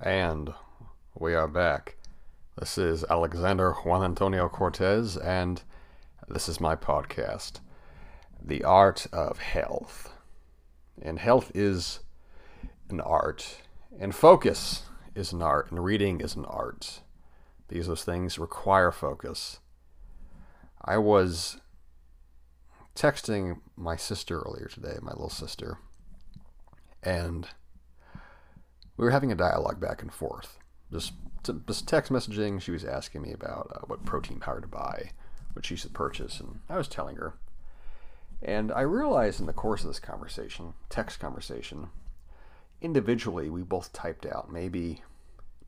And we are back. This is Alexander Juan Antonio Cortez, and this is my podcast, The Art of Health. And health is an art, and focus is an art, and reading is an art. These those things require focus. I was texting my sister earlier today, my little sister, and we were having a dialogue back and forth. Just, just text messaging. She was asking me about uh, what protein powder to buy, what she should purchase, and I was telling her. And I realized in the course of this conversation, text conversation, individually we both typed out maybe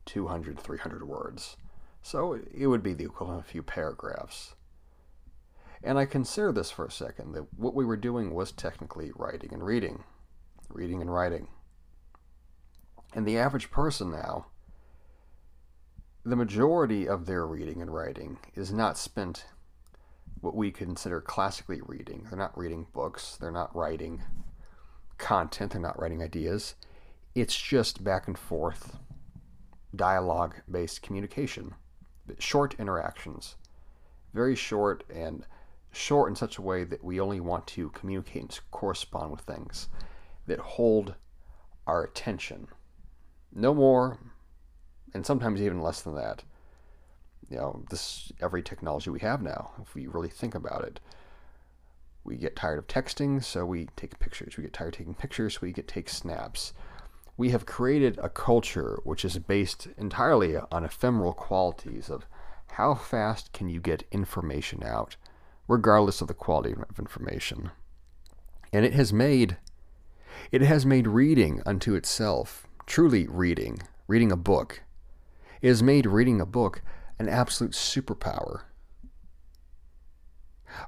200, 300 words. So it would be the equivalent of a few paragraphs. And I considered this for a second that what we were doing was technically writing and reading, reading and writing. And the average person now, the majority of their reading and writing is not spent what we consider classically reading. They're not reading books, they're not writing content, they're not writing ideas. It's just back and forth dialogue based communication, short interactions, very short and short in such a way that we only want to communicate and correspond with things that hold our attention. No more, and sometimes even less than that. You know, this every technology we have now, if we really think about it. We get tired of texting, so we take pictures. We get tired of taking pictures, so we get take snaps. We have created a culture which is based entirely on ephemeral qualities of how fast can you get information out regardless of the quality of information. And it has made it has made reading unto itself, truly reading, reading a book, it has made reading a book an absolute superpower.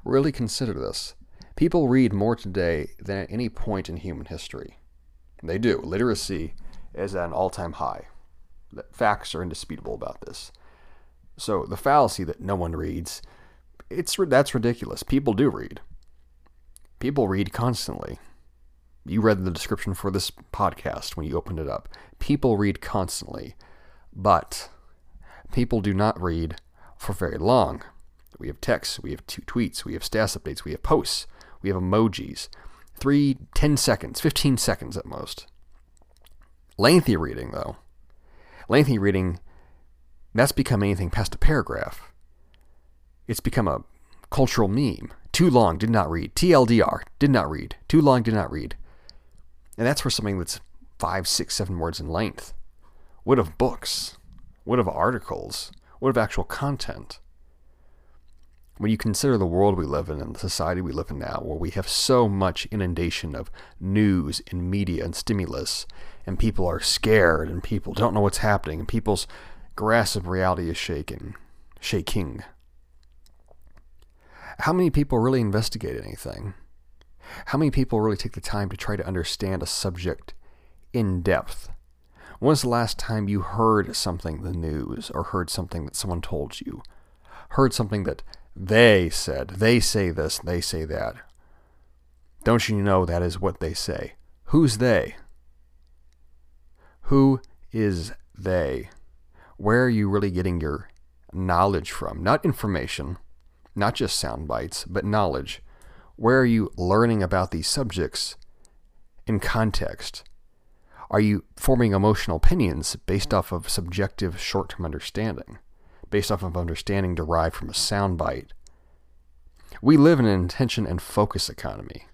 Really consider this. People read more today than at any point in human history. They do. Literacy is at an all time high. The facts are indisputable about this. So the fallacy that no one reads it's that's ridiculous. People do read. People read constantly. You read the description for this podcast when you opened it up. People read constantly, but people do not read for very long. We have texts, we have tweets, we have status updates, we have posts, we have emojis. Three, ten seconds, 15 seconds at most. Lengthy reading, though. Lengthy reading, that's become anything past a paragraph. It's become a cultural meme. Too long, did not read. TLDR, did not read. Too long, did not read. And that's for something that's five, six, seven words in length. What of books? What of articles? What of actual content? When you consider the world we live in and the society we live in now, where we have so much inundation of news and media and stimulus, and people are scared and people don't know what's happening, and people's grasp of reality is shaking, shaking. How many people really investigate anything? How many people really take the time to try to understand a subject in depth? When's the last time you heard something in the news or heard something that someone told you? Heard something that they said, they say this, they say that. Don't you know that is what they say? Who's they? Who is they? Where are you really getting your knowledge from? Not information, not just sound bites, but knowledge. Where are you learning about these subjects in context? Are you forming emotional opinions based off of subjective short term understanding, based off of understanding derived from a sound bite? We live in an attention and focus economy,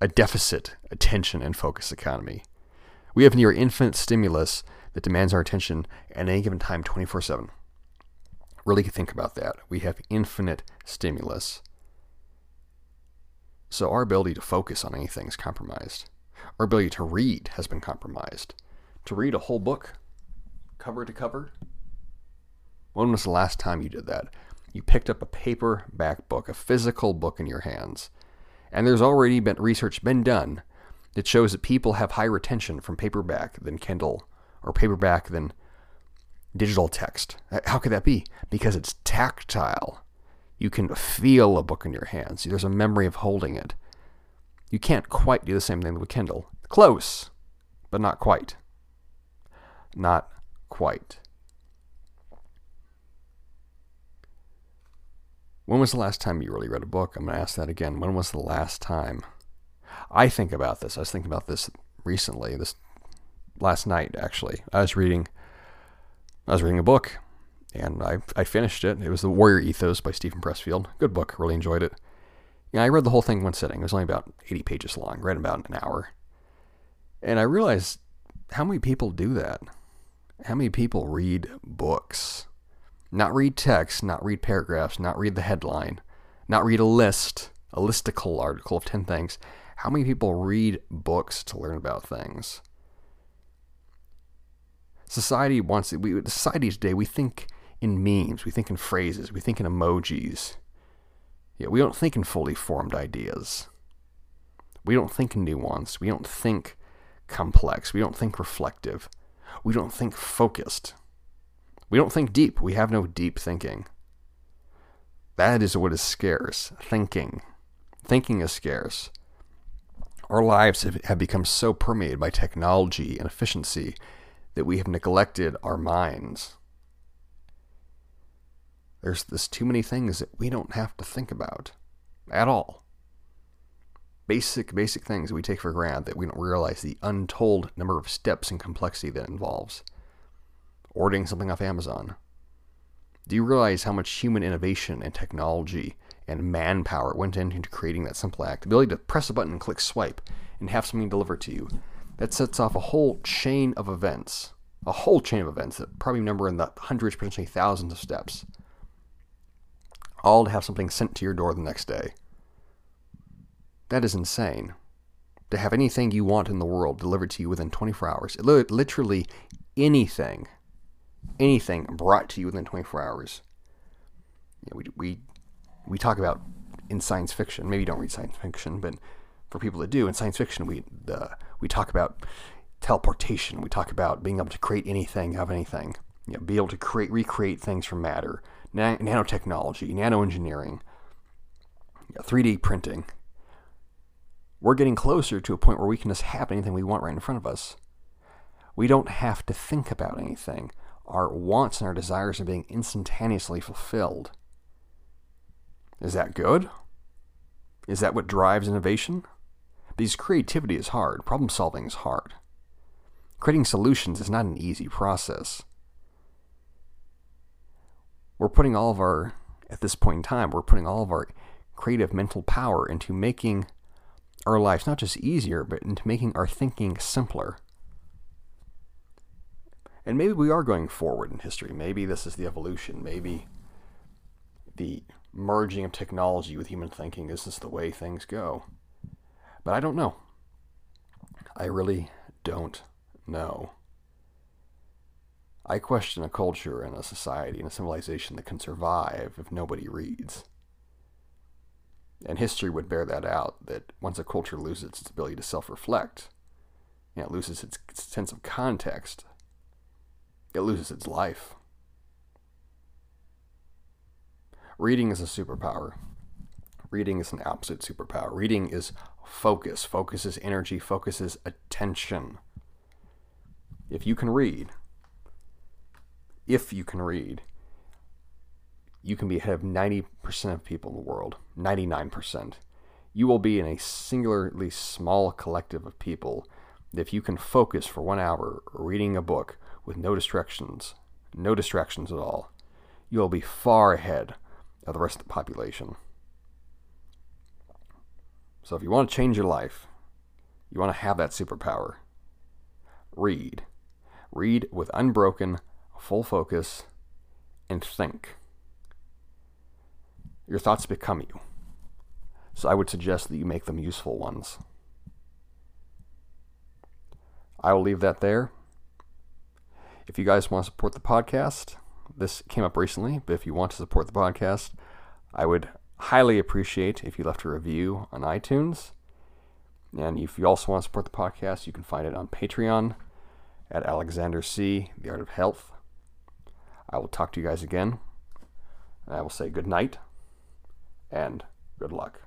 a deficit attention and focus economy. We have near infinite stimulus that demands our attention at any given time 24 7. Really think about that. We have infinite stimulus. So our ability to focus on anything is compromised. Our ability to read has been compromised. To read a whole book, cover to cover. When was the last time you did that? You picked up a paperback book, a physical book in your hands. And there's already been research been done that shows that people have higher retention from paperback than Kindle or paperback than digital text. How could that be? Because it's tactile. You can feel a book in your hands. There's a memory of holding it. You can't quite do the same thing with Kindle. Close, but not quite. not quite. When was the last time you really read a book? I'm going to ask that again. When was the last time? I think about this. I was thinking about this recently, this last night actually. I was reading I was reading a book and I I finished it. It was The Warrior Ethos by Steven Pressfield. Good book, really enjoyed it. Yeah, I read the whole thing one sitting. It was only about 80 pages long, read about an hour. And I realized how many people do that. How many people read books? Not read text, not read paragraphs, not read the headline, not read a list, a listicle article of 10 things. How many people read books to learn about things? Society wants it. We, society today, we think in memes, we think in phrases, we think in emojis. Yeah, we don't think in fully formed ideas. We don't think in nuanced. We don't think complex. We don't think reflective. We don't think focused. We don't think deep. We have no deep thinking. That is what is scarce thinking. Thinking is scarce. Our lives have, have become so permeated by technology and efficiency that we have neglected our minds. There's, there's too many things that we don't have to think about at all. Basic, basic things we take for granted that we don't realize the untold number of steps and complexity that involves. Ordering something off Amazon. Do you realize how much human innovation and technology and manpower went into creating that simple act? The ability to press a button and click swipe and have something delivered to you. That sets off a whole chain of events. A whole chain of events that probably number in the hundreds, potentially thousands of steps all to have something sent to your door the next day. That is insane. To have anything you want in the world delivered to you within 24 hours. Literally anything. Anything brought to you within 24 hours. We, we, we talk about in science fiction, maybe you don't read science fiction, but for people that do, in science fiction, we, uh, we talk about teleportation. We talk about being able to create anything of anything. You know, be able to create, recreate things from matter nanotechnology, nanoengineering, 3D printing. We're getting closer to a point where we can just have anything we want right in front of us. We don't have to think about anything. Our wants and our desires are being instantaneously fulfilled. Is that good? Is that what drives innovation? Because creativity is hard, problem solving is hard. Creating solutions is not an easy process we're putting all of our, at this point in time, we're putting all of our creative mental power into making our lives not just easier, but into making our thinking simpler. And maybe we are going forward in history. Maybe this is the evolution. Maybe the merging of technology with human thinking is just the way things go. But I don't know. I really don't know. I question a culture and a society and a civilization that can survive if nobody reads. And history would bear that out that once a culture loses its ability to self reflect, and it loses its sense of context, it loses its life. Reading is a superpower. Reading is an absolute superpower. Reading is focus. Focus is energy. Focus is attention. If you can read, if you can read, you can be ahead of 90% of people in the world, 99%. You will be in a singularly small collective of people if you can focus for one hour reading a book with no distractions, no distractions at all, you will be far ahead of the rest of the population. So if you want to change your life, you want to have that superpower, read. Read with unbroken, full focus, and think. Your thoughts become you. So I would suggest that you make them useful ones. I will leave that there. If you guys want to support the podcast, this came up recently, but if you want to support the podcast, I would highly appreciate if you left a review on iTunes. And if you also want to support the podcast, you can find it on Patreon at Alexander C. The Art of Health. I will talk to you guys again. And I will say good night and good luck.